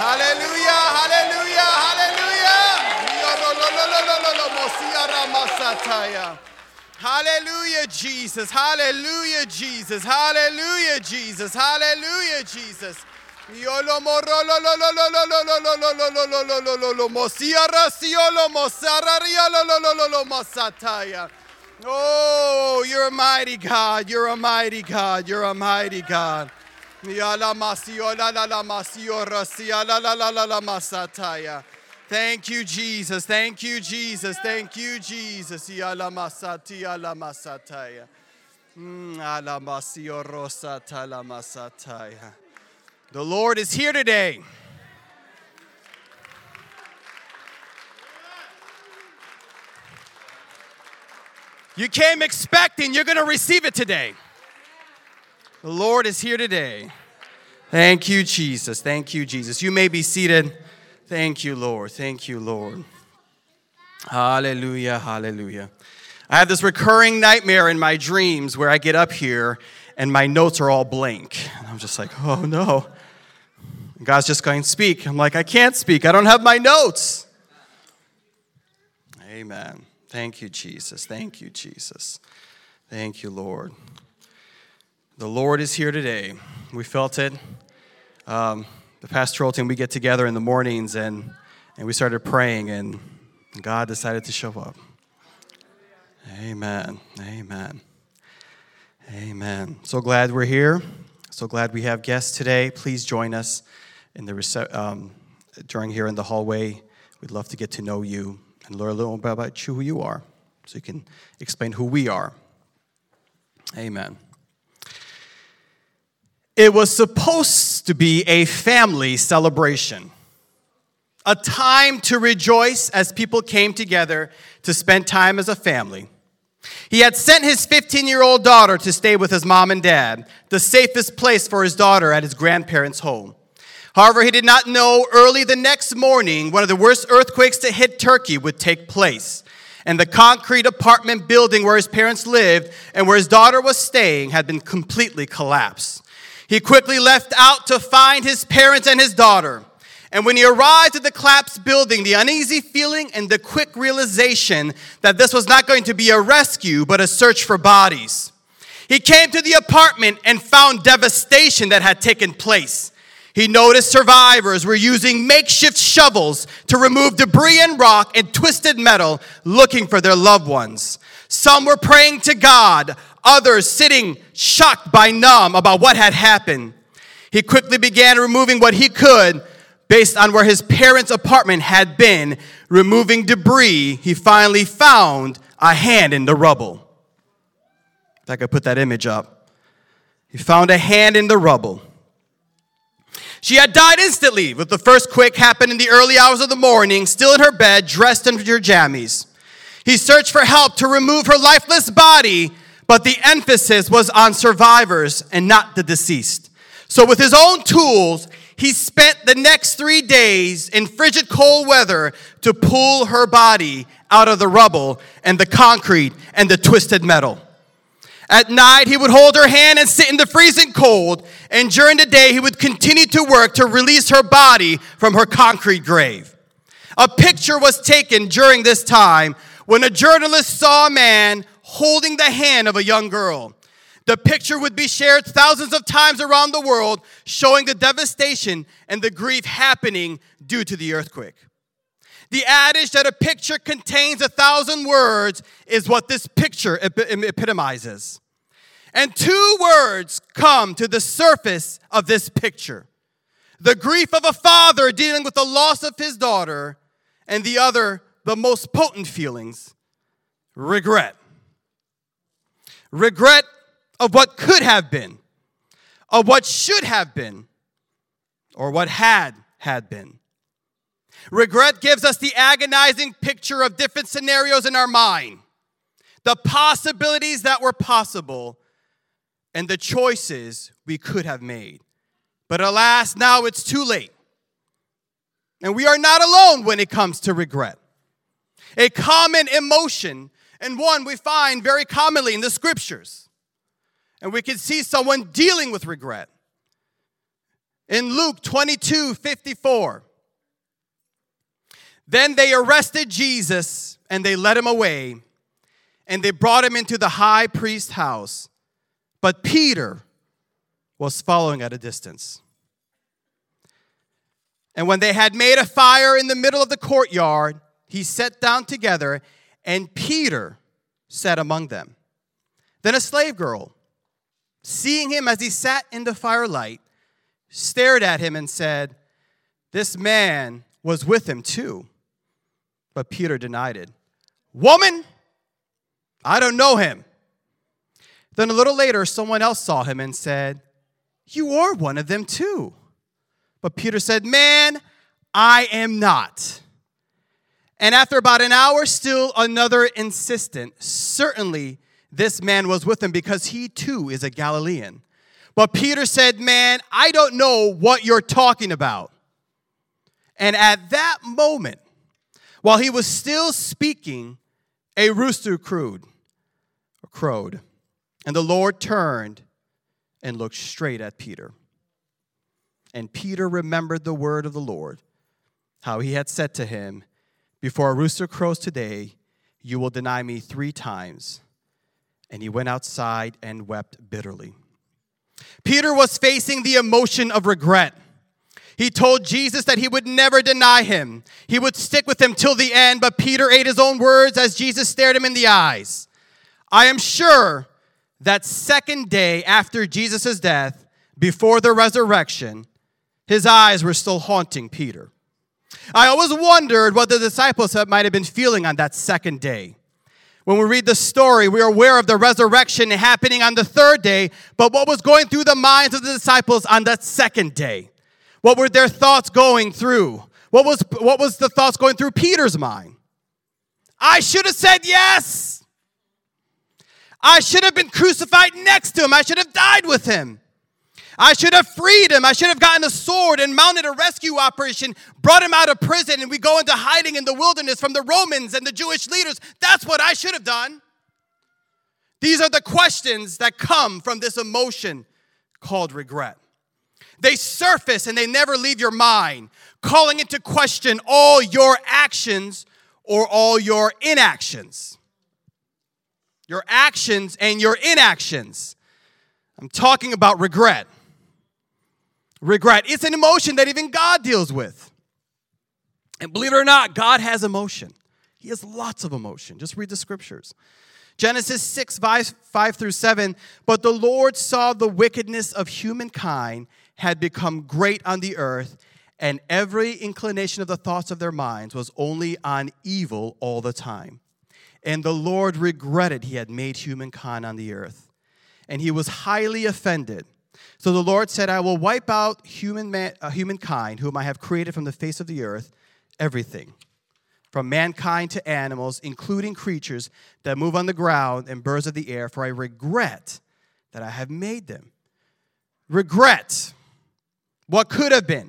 Hallelujah, hallelujah, hallelujah. Hallelujah, Jesus. Hallelujah, Jesus. Hallelujah, Jesus. Hallelujah, Jesus. Oh, you're a mighty God. You're a mighty God. You're a mighty God. Thank you, Jesus. Thank you, Jesus. Thank you, Jesus. Mm, the Lord is here today. You came expecting, you're going to receive it today. The Lord is here today. Thank you, Jesus. Thank you, Jesus. You may be seated. Thank you, Lord. Thank you, Lord. Hallelujah. Hallelujah. I have this recurring nightmare in my dreams where I get up here and my notes are all blank. And I'm just like, oh no. And God's just going, speak. I'm like, I can't speak. I don't have my notes. Amen. Thank you, Jesus. Thank you, Jesus. Thank you, Lord. The Lord is here today. We felt it. Um, the pastoral team, we get together in the mornings and, and we started praying, and God decided to show up. Amen. Amen. Amen. So glad we're here. So glad we have guests today. Please join us in the um, during here in the hallway. We'd love to get to know you and learn a little bit about you, who you are, so you can explain who we are. Amen. It was supposed to be a family celebration, a time to rejoice as people came together to spend time as a family. He had sent his 15 year old daughter to stay with his mom and dad, the safest place for his daughter at his grandparents' home. However, he did not know early the next morning one of the worst earthquakes to hit Turkey would take place. And the concrete apartment building where his parents lived and where his daughter was staying had been completely collapsed. He quickly left out to find his parents and his daughter. And when he arrived at the collapsed building, the uneasy feeling and the quick realization that this was not going to be a rescue, but a search for bodies. He came to the apartment and found devastation that had taken place. He noticed survivors were using makeshift shovels to remove debris and rock and twisted metal looking for their loved ones. Some were praying to God, others sitting shocked by numb about what had happened. He quickly began removing what he could based on where his parents' apartment had been, removing debris. He finally found a hand in the rubble. If I could put that image up. He found a hand in the rubble. She had died instantly, with the first quake happened in the early hours of the morning, still in her bed, dressed in her jammies. He searched for help to remove her lifeless body, but the emphasis was on survivors and not the deceased. So, with his own tools, he spent the next three days in frigid cold weather to pull her body out of the rubble and the concrete and the twisted metal. At night, he would hold her hand and sit in the freezing cold, and during the day, he would continue to work to release her body from her concrete grave. A picture was taken during this time when a journalist saw a man holding the hand of a young girl. The picture would be shared thousands of times around the world, showing the devastation and the grief happening due to the earthquake. The adage that a picture contains a thousand words is what this picture epitomizes. And two words come to the surface of this picture the grief of a father dealing with the loss of his daughter, and the other, the most potent feelings regret. Regret of what could have been, of what should have been, or what had had been. Regret gives us the agonizing picture of different scenarios in our mind, the possibilities that were possible, and the choices we could have made. But alas, now it's too late. And we are not alone when it comes to regret. A common emotion, and one we find very commonly in the scriptures. And we can see someone dealing with regret. In Luke 22 54, then they arrested Jesus and they led him away and they brought him into the high priest's house. But Peter was following at a distance. And when they had made a fire in the middle of the courtyard, he sat down together, and Peter sat among them. Then a slave girl, seeing him as he sat in the firelight, stared at him and said, This man was with him too. But Peter denied it. Woman, I don't know him. Then a little later, someone else saw him and said, You are one of them too. But Peter said, Man, I am not. And after about an hour, still another insistent, Certainly this man was with him because he too is a Galilean. But Peter said, Man, I don't know what you're talking about. And at that moment, while he was still speaking, a rooster crowed, or crowed, and the Lord turned and looked straight at Peter. And Peter remembered the word of the Lord, how he had said to him, Before a rooster crows today, you will deny me three times. And he went outside and wept bitterly. Peter was facing the emotion of regret. He told Jesus that he would never deny him. He would stick with him till the end, but Peter ate his own words as Jesus stared him in the eyes. I am sure that second day after Jesus' death, before the resurrection, his eyes were still haunting Peter. I always wondered what the disciples might have been feeling on that second day. When we read the story, we are aware of the resurrection happening on the third day, but what was going through the minds of the disciples on that second day? What were their thoughts going through? What was, what was the thoughts going through Peter's mind? I should have said yes. I should have been crucified next to him. I should have died with him. I should have freed him. I should have gotten a sword and mounted a rescue operation, brought him out of prison, and we go into hiding in the wilderness from the Romans and the Jewish leaders. That's what I should have done. These are the questions that come from this emotion called regret. They surface and they never leave your mind, calling into question all your actions or all your inactions. Your actions and your inactions. I'm talking about regret. Regret. It's an emotion that even God deals with. And believe it or not, God has emotion. He has lots of emotion. Just read the scriptures. Genesis 6, 5, 5 through 7. But the Lord saw the wickedness of humankind had become great on the earth, and every inclination of the thoughts of their minds was only on evil all the time. And the Lord regretted he had made humankind on the earth, and he was highly offended. So the Lord said, I will wipe out human man, uh, humankind, whom I have created from the face of the earth, everything, from mankind to animals, including creatures that move on the ground and birds of the air, for I regret that I have made them. Regret what could have been.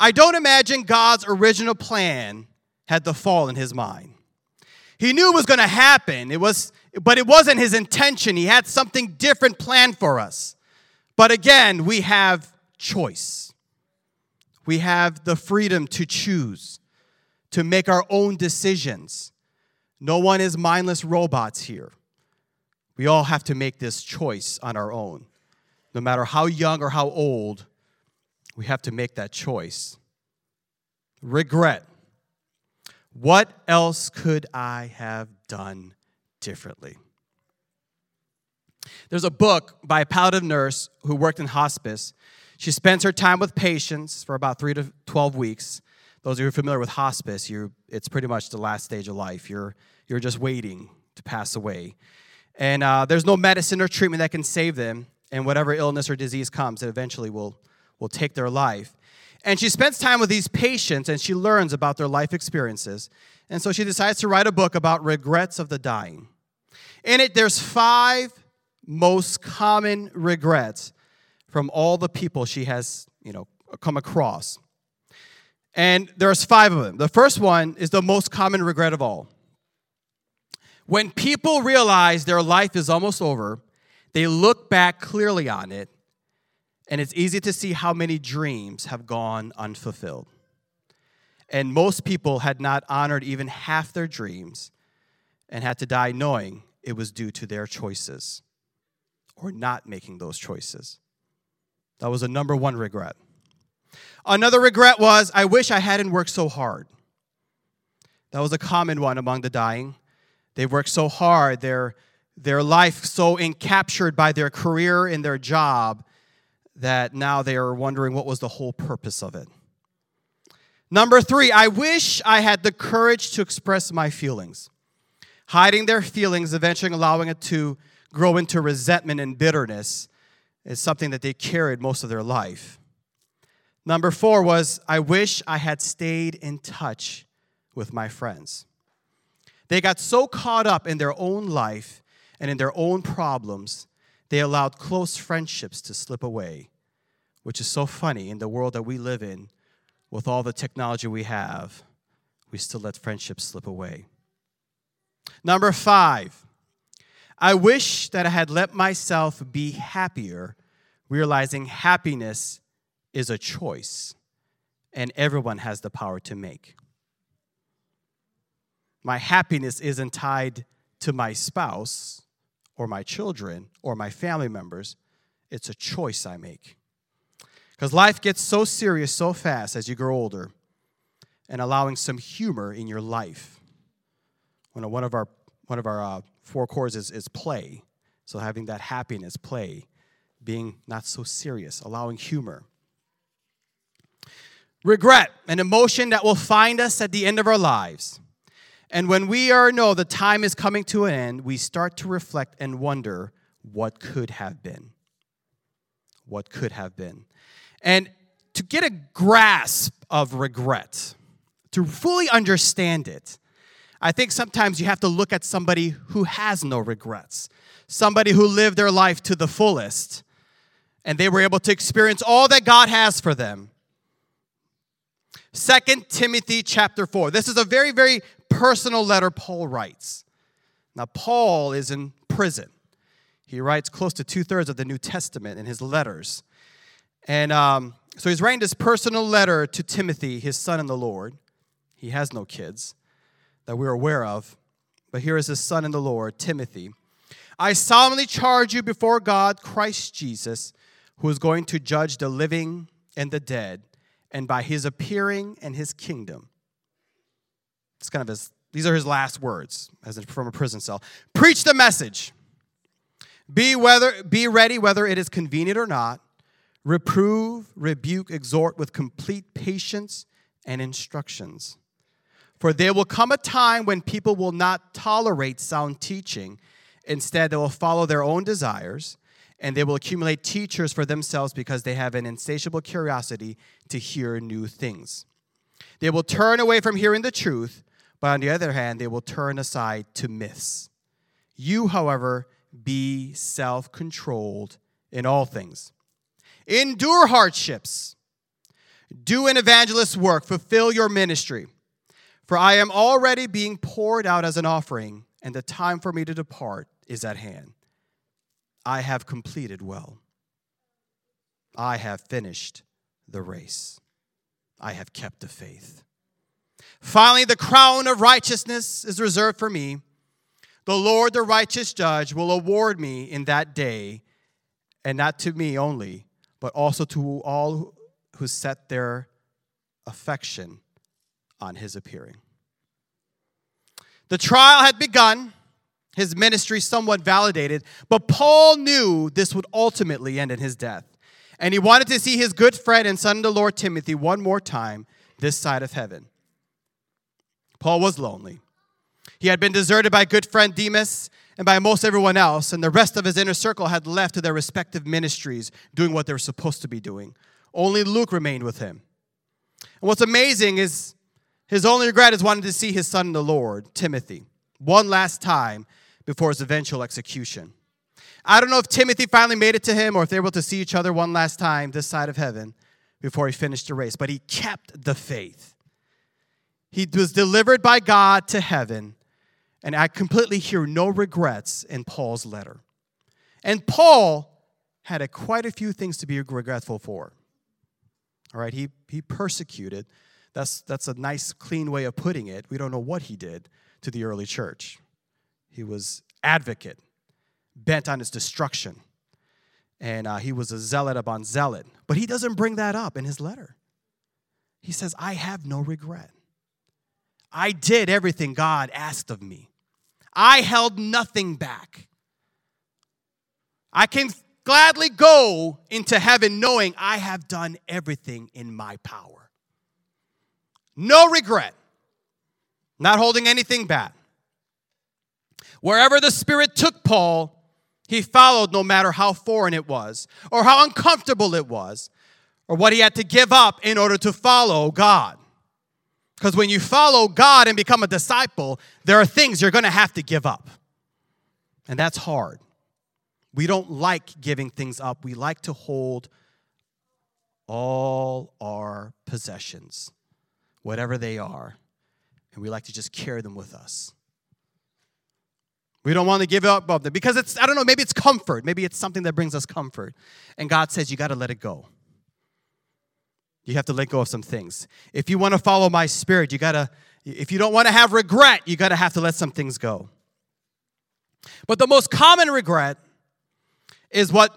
I don't imagine God's original plan had the fall in his mind. He knew it was going to happen. It was but it wasn't his intention. He had something different planned for us. But again, we have choice. We have the freedom to choose, to make our own decisions. No one is mindless robots here. We all have to make this choice on our own. No matter how young or how old, we have to make that choice. Regret. What else could I have done differently? There's a book by a palliative nurse who worked in hospice. She spends her time with patients for about three to 12 weeks. Those of you who are familiar with hospice, you it's pretty much the last stage of life. You're, you're just waiting to pass away. And uh, there's no medicine or treatment that can save them. And whatever illness or disease comes, it eventually will will take their life. And she spends time with these patients and she learns about their life experiences. And so she decides to write a book about regrets of the dying. In it, there's five most common regrets from all the people she has, you know, come across. And there's five of them. The first one is the most common regret of all. When people realize their life is almost over, they look back clearly on it and it's easy to see how many dreams have gone unfulfilled. And most people had not honored even half their dreams and had to die knowing it was due to their choices or not making those choices. That was a number one regret. Another regret was, I wish I hadn't worked so hard. That was a common one among the dying. They worked so hard, their, their life so encaptured by their career and their job, that now they are wondering what was the whole purpose of it. Number three, I wish I had the courage to express my feelings. Hiding their feelings, eventually allowing it to grow into resentment and bitterness, is something that they carried most of their life. Number four was, I wish I had stayed in touch with my friends. They got so caught up in their own life and in their own problems, they allowed close friendships to slip away, which is so funny in the world that we live in with all the technology we have, we still let friendships slip away. Number five, I wish that I had let myself be happier, realizing happiness is a choice and everyone has the power to make. My happiness isn't tied to my spouse or my children or my family members, it's a choice I make. Because life gets so serious so fast as you grow older, and allowing some humor in your life. When one of our, one of our uh, four cores is, is play. So having that happiness, play, being not so serious, allowing humor. Regret, an emotion that will find us at the end of our lives. And when we are know the time is coming to an end, we start to reflect and wonder what could have been. What could have been. And to get a grasp of regret, to fully understand it, I think sometimes you have to look at somebody who has no regrets, somebody who lived their life to the fullest, and they were able to experience all that God has for them. Second Timothy chapter 4. This is a very, very personal letter Paul writes. Now, Paul is in prison. He writes close to two thirds of the New Testament in his letters. And um, so he's writing this personal letter to Timothy, his son in the Lord. He has no kids that we're aware of. But here is his son in the Lord, Timothy. I solemnly charge you before God, Christ Jesus, who is going to judge the living and the dead and by his appearing and his kingdom. It's kind of his, these are his last words as from a prison cell. Preach the message. Be, whether, be ready whether it is convenient or not. Reprove, rebuke, exhort with complete patience and instructions. For there will come a time when people will not tolerate sound teaching. Instead, they will follow their own desires and they will accumulate teachers for themselves because they have an insatiable curiosity to hear new things. They will turn away from hearing the truth, but on the other hand, they will turn aside to myths. You, however, be self controlled in all things. Endure hardships. Do an evangelist's work. Fulfill your ministry. For I am already being poured out as an offering, and the time for me to depart is at hand. I have completed well. I have finished the race. I have kept the faith. Finally, the crown of righteousness is reserved for me. The Lord, the righteous judge, will award me in that day, and not to me only, but also to all who set their affection on his appearing. The trial had begun his ministry somewhat validated, but Paul knew this would ultimately end in his death. And he wanted to see his good friend and son in the Lord Timothy one more time this side of heaven. Paul was lonely. He had been deserted by good friend Demas and by most everyone else, and the rest of his inner circle had left to their respective ministries, doing what they were supposed to be doing. Only Luke remained with him. And what's amazing is his only regret is wanting to see his son in the Lord, Timothy, one last time before his eventual execution. I don't know if Timothy finally made it to him or if they were able to see each other one last time this side of heaven before he finished the race, but he kept the faith. He was delivered by God to heaven, and I completely hear no regrets in Paul's letter. And Paul had a, quite a few things to be regretful for. All right, he, he persecuted. That's, that's a nice, clean way of putting it. We don't know what he did to the early church. He was advocate, bent on its destruction. And uh, he was a zealot upon zealot. But he doesn't bring that up in his letter. He says, I have no regret. I did everything God asked of me. I held nothing back. I can gladly go into heaven knowing I have done everything in my power. No regret, not holding anything back. Wherever the Spirit took Paul, he followed no matter how foreign it was, or how uncomfortable it was, or what he had to give up in order to follow God. Because when you follow God and become a disciple, there are things you're going to have to give up. And that's hard. We don't like giving things up. We like to hold all our possessions, whatever they are, and we like to just carry them with us. We don't want to give up of them because it's, I don't know, maybe it's comfort. Maybe it's something that brings us comfort. And God says, you got to let it go. You have to let go of some things. If you want to follow my spirit, you got to, if you don't want to have regret, you got to have to let some things go. But the most common regret is what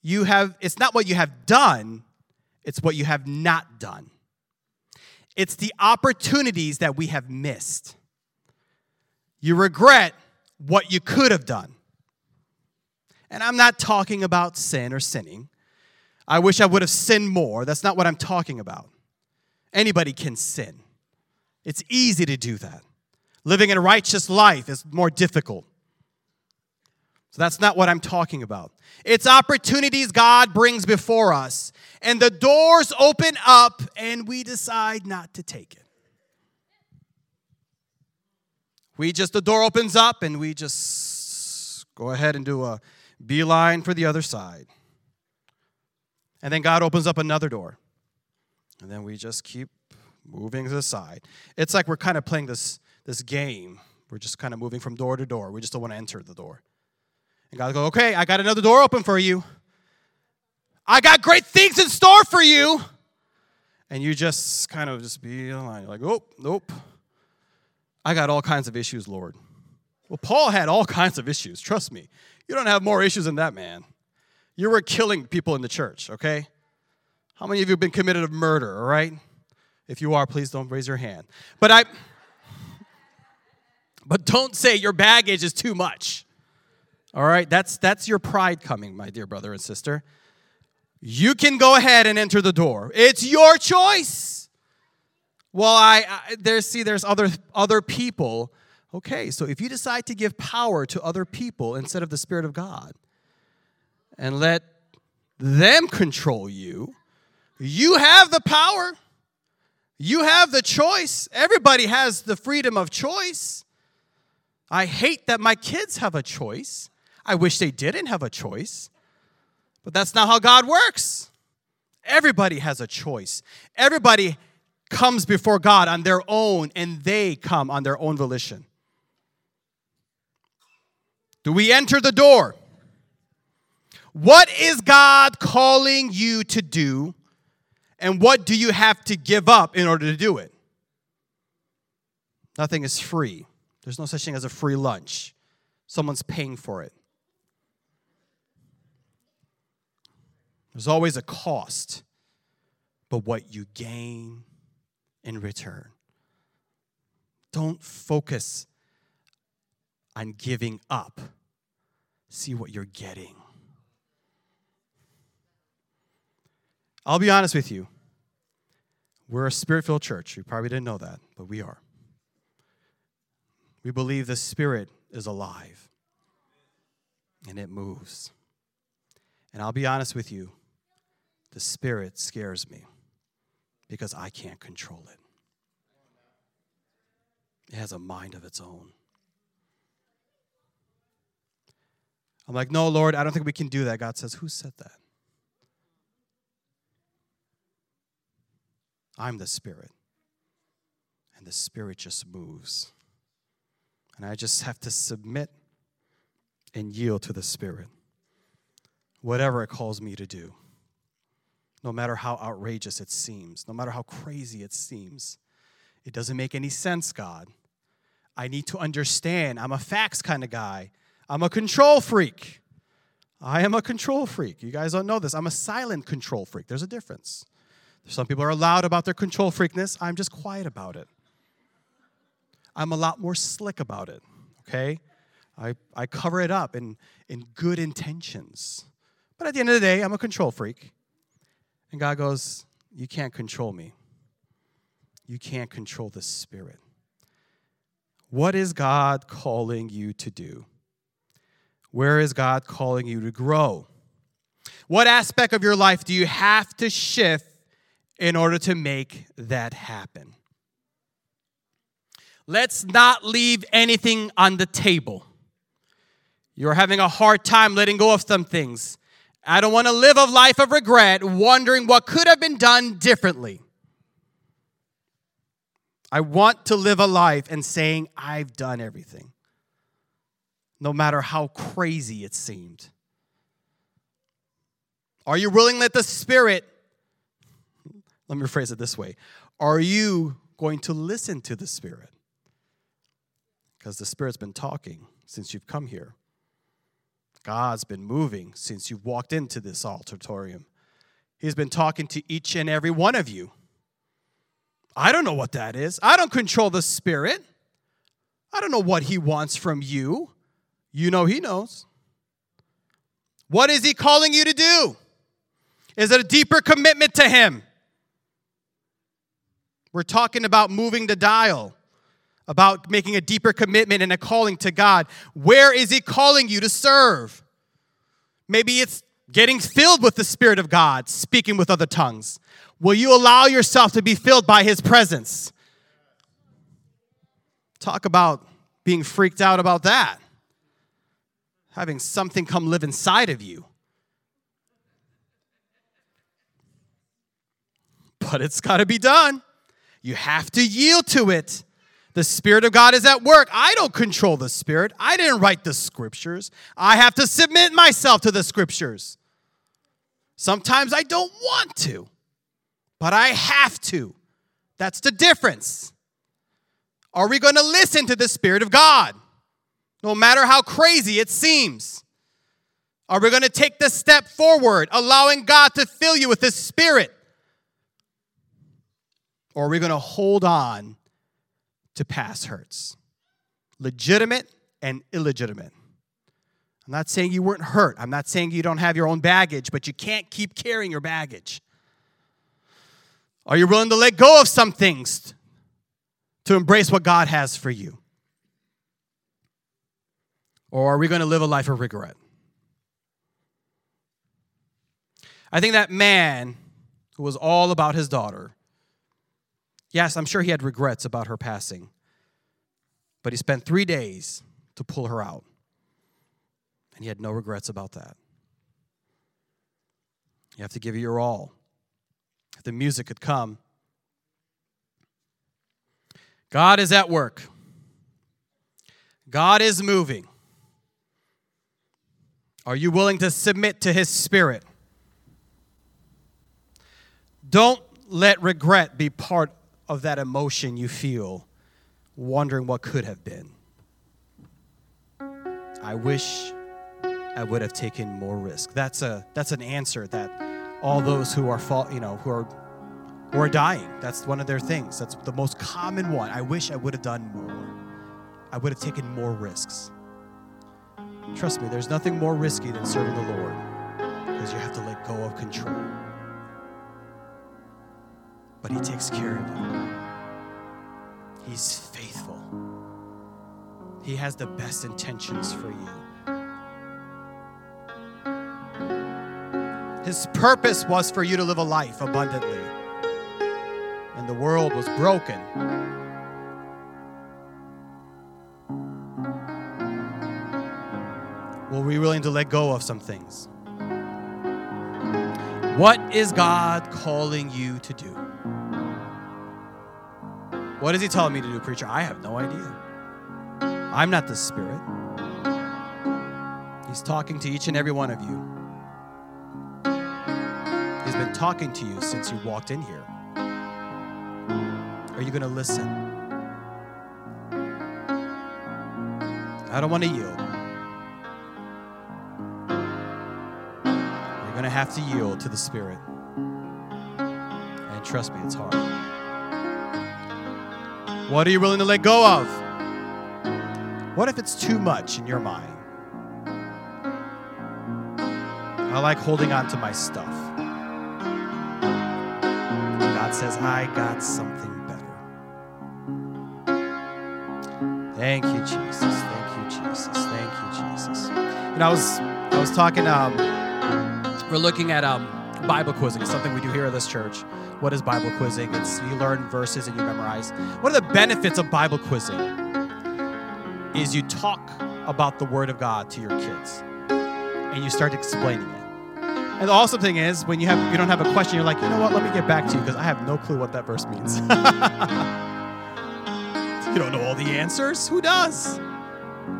you have, it's not what you have done, it's what you have not done. It's the opportunities that we have missed. You regret what you could have done. And I'm not talking about sin or sinning. I wish I would have sinned more. That's not what I'm talking about. Anybody can sin, it's easy to do that. Living a righteous life is more difficult. So that's not what I'm talking about. It's opportunities God brings before us, and the doors open up, and we decide not to take it. We just, the door opens up, and we just go ahead and do a beeline for the other side. And then God opens up another door. And then we just keep moving to the side. It's like we're kind of playing this, this game. We're just kind of moving from door to door. We just don't want to enter the door. And God goes, okay, I got another door open for you. I got great things in store for you. And you just kind of just be line. You're like, oh, nope. I got all kinds of issues, Lord. Well, Paul had all kinds of issues. Trust me. You don't have more issues than that man. You were killing people in the church, okay? How many of you have been committed of murder, all right? If you are, please don't raise your hand. But I But don't say your baggage is too much. All right? That's that's your pride coming, my dear brother and sister. You can go ahead and enter the door. It's your choice. Well, I, I there see there's other other people. Okay, so if you decide to give power to other people instead of the spirit of God, and let them control you, you have the power. You have the choice. Everybody has the freedom of choice. I hate that my kids have a choice. I wish they didn't have a choice. But that's not how God works. Everybody has a choice. Everybody comes before God on their own, and they come on their own volition. Do we enter the door? What is God calling you to do? And what do you have to give up in order to do it? Nothing is free. There's no such thing as a free lunch. Someone's paying for it. There's always a cost, but what you gain in return. Don't focus on giving up, see what you're getting. I'll be honest with you. We're a spirit filled church. You probably didn't know that, but we are. We believe the Spirit is alive and it moves. And I'll be honest with you the Spirit scares me because I can't control it. It has a mind of its own. I'm like, no, Lord, I don't think we can do that. God says, Who said that? I'm the Spirit. And the Spirit just moves. And I just have to submit and yield to the Spirit. whatever it calls me to do, no matter how outrageous it seems, no matter how crazy it seems. It doesn't make any sense, God. I need to understand. I'm a facts kind of guy. I'm a control freak. I am a control freak. You guys don't know this. I'm a silent control freak. There's a difference. Some people are loud about their control freakness. I'm just quiet about it. I'm a lot more slick about it, okay? I, I cover it up in, in good intentions. But at the end of the day, I'm a control freak. And God goes, You can't control me. You can't control the Spirit. What is God calling you to do? Where is God calling you to grow? What aspect of your life do you have to shift in order to make that happen? Let's not leave anything on the table. You're having a hard time letting go of some things. I don't want to live a life of regret, wondering what could have been done differently. I want to live a life and saying, I've done everything no matter how crazy it seemed? Are you willing to let the Spirit, let me rephrase it this way, are you going to listen to the Spirit? Because the Spirit's been talking since you've come here. God's been moving since you've walked into this auditorium. He's been talking to each and every one of you. I don't know what that is. I don't control the Spirit. I don't know what He wants from you. You know He knows. What is He calling you to do? Is it a deeper commitment to Him? We're talking about moving the dial, about making a deeper commitment and a calling to God. Where is He calling you to serve? Maybe it's getting filled with the Spirit of God, speaking with other tongues. Will you allow yourself to be filled by His presence? Talk about being freaked out about that having something come live inside of you. But it's got to be done. You have to yield to it. The Spirit of God is at work. I don't control the Spirit. I didn't write the scriptures. I have to submit myself to the scriptures. Sometimes I don't want to, but I have to. That's the difference. Are we going to listen to the Spirit of God? no matter how crazy it seems? Are we going to take the step forward, allowing God to fill you with His Spirit? Or are we going to hold on to past hurts? Legitimate and illegitimate. I'm not saying you weren't hurt. I'm not saying you don't have your own baggage, but you can't keep carrying your baggage. Are you willing to let go of some things to embrace what God has for you? Or are we going to live a life of regret? I think that man who was all about his daughter, yes, I'm sure he had regrets about her passing, but he spent three days to pull her out. And he had no regrets about that. You have to give it your all. If the music could come, God is at work, God is moving. Are you willing to submit to His Spirit? Don't let regret be part of that emotion you feel, wondering what could have been. I wish I would have taken more risk. That's a that's an answer that all those who are fall, you know, who are who are dying. That's one of their things. That's the most common one. I wish I would have done more. I would have taken more risks. Trust me, there's nothing more risky than serving the Lord because you have to let go of control. But He takes care of you, He's faithful. He has the best intentions for you. His purpose was for you to live a life abundantly. And the world was broken Will we willing to let go of some things? What is God calling you to do? What is He telling me to do, preacher? I have no idea. I'm not the Spirit. He's talking to each and every one of you. He's been talking to you since you walked in here. Are you going to listen? I don't want to yield. You're going to have to yield to the Spirit. And trust me, it's hard. What are you willing to let go of? What if it's too much in your mind? I like holding on to my stuff. God says, I got something better. Thank you, Jesus. Thank you, Jesus. Thank you, Jesus. And I was I was talking, um, we're looking at um, Bible quizzing. It's something we do here at this church. What is Bible quizzing? It's you learn verses and you memorize. One of the benefits of Bible quizzing is you talk about the Word of God to your kids and you start explaining it. And the awesome thing is when you have you don't have a question, you're like, you know what, let me get back to you because I have no clue what that verse means. you don't know all the answers. Who does?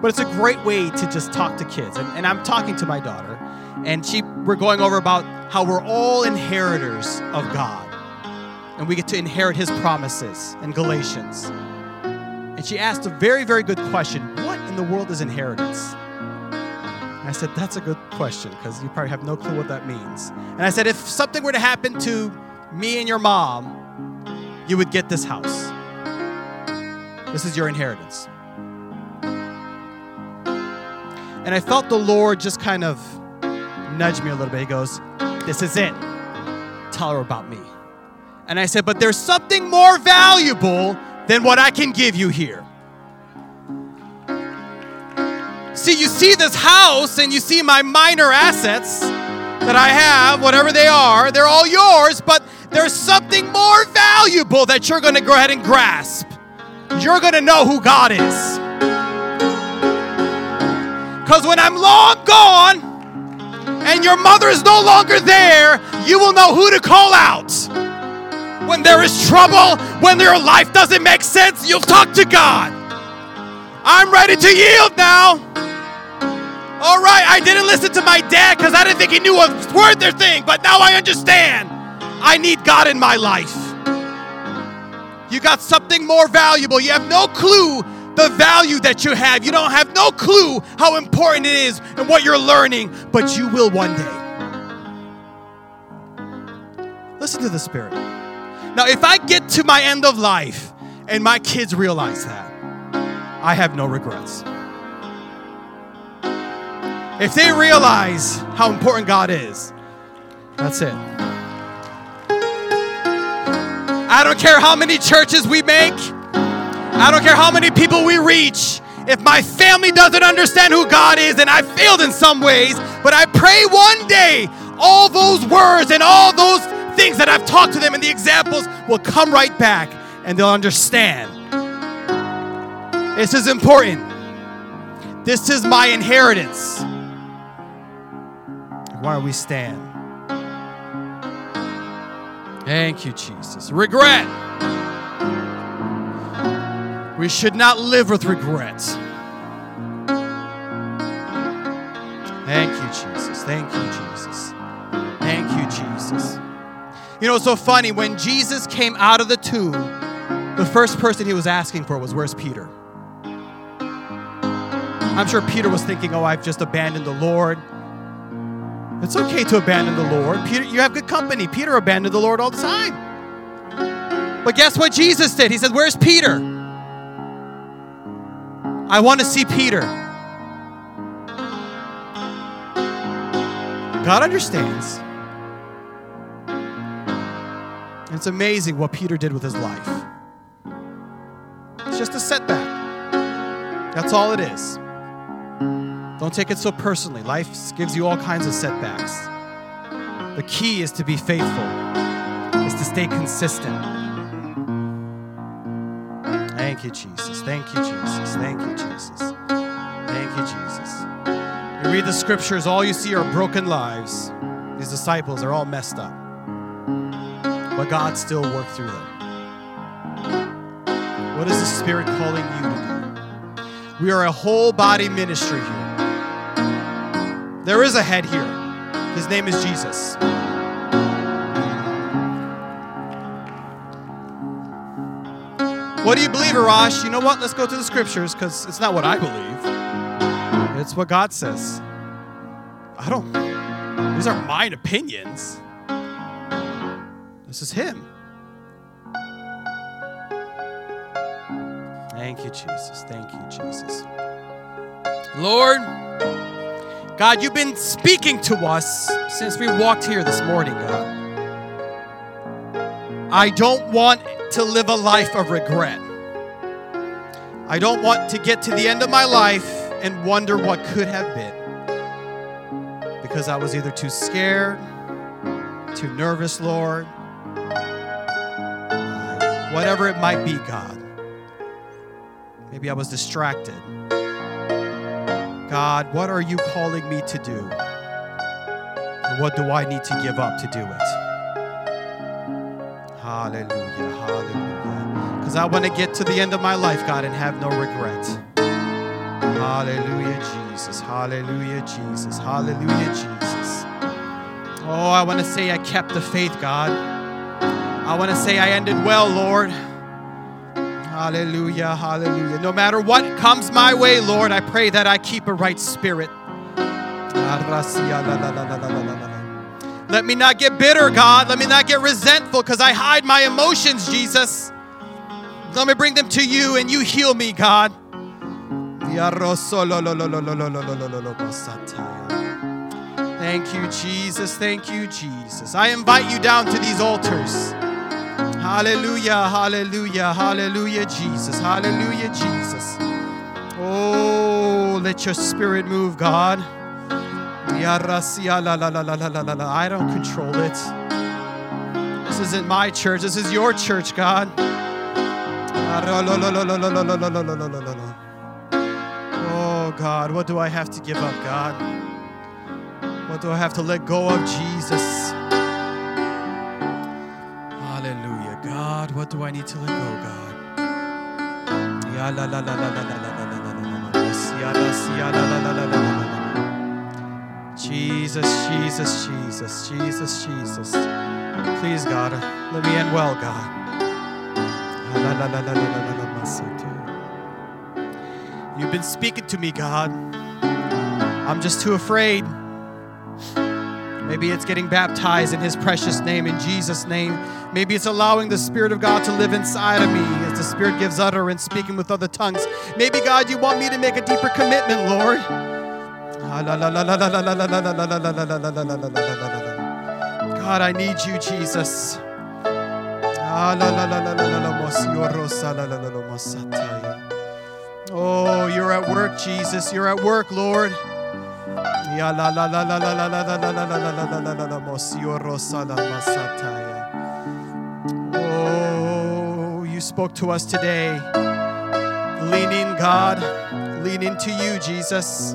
But it's a great way to just talk to kids. And, and I'm talking to my daughter, and she we're going over about how we're all inheritors of God. And we get to inherit his promises in Galatians. And she asked a very, very good question. What in the world is inheritance? I said, That's a good question because you probably have no clue what that means. And I said, If something were to happen to me and your mom, you would get this house. This is your inheritance. And I felt the Lord just kind of nudge me a little bit. He goes, This is it. Tell her about me. And I said, But there's something more valuable than what I can give you here. See, you see this house and you see my minor assets that I have, whatever they are, they're all yours, but there's something more valuable that you're going to go ahead and grasp. You're going to know who God is. Because when I'm long gone and your mother is no longer there, you will know who to call out. When there is trouble, when your life doesn't make sense, you'll talk to God. I'm ready to yield now. All right, I didn't listen to my dad because I didn't think he knew a word or thing, but now I understand. I need God in my life. You got something more valuable. You have no clue the value that you have. You don't have no clue how important it is and what you're learning, but you will one day. Listen to the Spirit. Now, if I get to my end of life and my kids realize that, I have no regrets. If they realize how important God is, that's it. I don't care how many churches we make, I don't care how many people we reach. If my family doesn't understand who God is, and I failed in some ways, but I pray one day all those words and all those things that I've talked to them and the examples will come right back and they'll understand. This is important. This is my inheritance. Why don't we stand? Thank you, Jesus. Regret. We should not live with regret. Thank you, Jesus. Thank you, Jesus. Thank you, Jesus. You know, it's so funny. When Jesus came out of the tomb, the first person he was asking for was, Where's Peter? I'm sure Peter was thinking, Oh, I've just abandoned the Lord. It's okay to abandon the Lord. Peter, you have good company. Peter abandoned the Lord all the time. But guess what Jesus did? He said, Where's Peter? I want to see Peter. God understands. It's amazing what Peter did with his life. It's just a setback. That's all it is. Don't take it so personally. Life gives you all kinds of setbacks. The key is to be faithful, is to stay consistent. Thank you, Jesus. Thank you, Jesus. Thank you, Jesus. Thank you, Jesus. You read the scriptures, all you see are broken lives. These disciples are all messed up but God still worked through them. What is the Spirit calling you to do? We are a whole body ministry here. There is a head here. His name is Jesus. What do you believe, Arash? You know what? Let's go to the scriptures because it's not what I believe. It's what God says. I don't, these aren't mine opinions. This is Him. Thank you, Jesus. Thank you, Jesus. Lord, God, you've been speaking to us since we walked here this morning, God. I don't want to live a life of regret. I don't want to get to the end of my life and wonder what could have been. Because I was either too scared, too nervous, Lord, whatever it might be, God. Maybe I was distracted. God, what are you calling me to do? And what do I need to give up to do it? Hallelujah, hallelujah. Because I want to get to the end of my life, God, and have no regret. Hallelujah, Jesus. Hallelujah, Jesus. Hallelujah, Jesus. Oh, I want to say I kept the faith, God. I want to say I ended well, Lord. Hallelujah, hallelujah. No matter what comes my way, Lord, I pray that I keep a right spirit. Let me not get bitter, God. Let me not get resentful because I hide my emotions, Jesus. Let me bring them to you and you heal me, God. Thank you, Jesus. Thank you, Jesus. I invite you down to these altars. Hallelujah, hallelujah, hallelujah, Jesus. Hallelujah, Jesus. Oh, let your spirit move, God. I don't control it. This isn't my church, this is your church, God. Oh, God, what do I have to give up, God? What do I have to let go of, Jesus? What do I need to let go, God? Ya la la sea la se ya la la Jesus, Jesus, Jesus, Jesus, Jesus. Please, God, let me end well, God. You've been speaking to me, God. I'm just too afraid. Maybe it's getting baptized in His precious name, in Jesus' name. Maybe it's allowing the Spirit of God to live inside of me as the Spirit gives utterance, speaking with other tongues. Maybe, God, you want me to make a deeper commitment, Lord. God, I need you, Jesus. Oh, you're at work, Jesus. You're at work, Lord. Oh, you spoke to us today. Lean in, God. Lean into you, Jesus.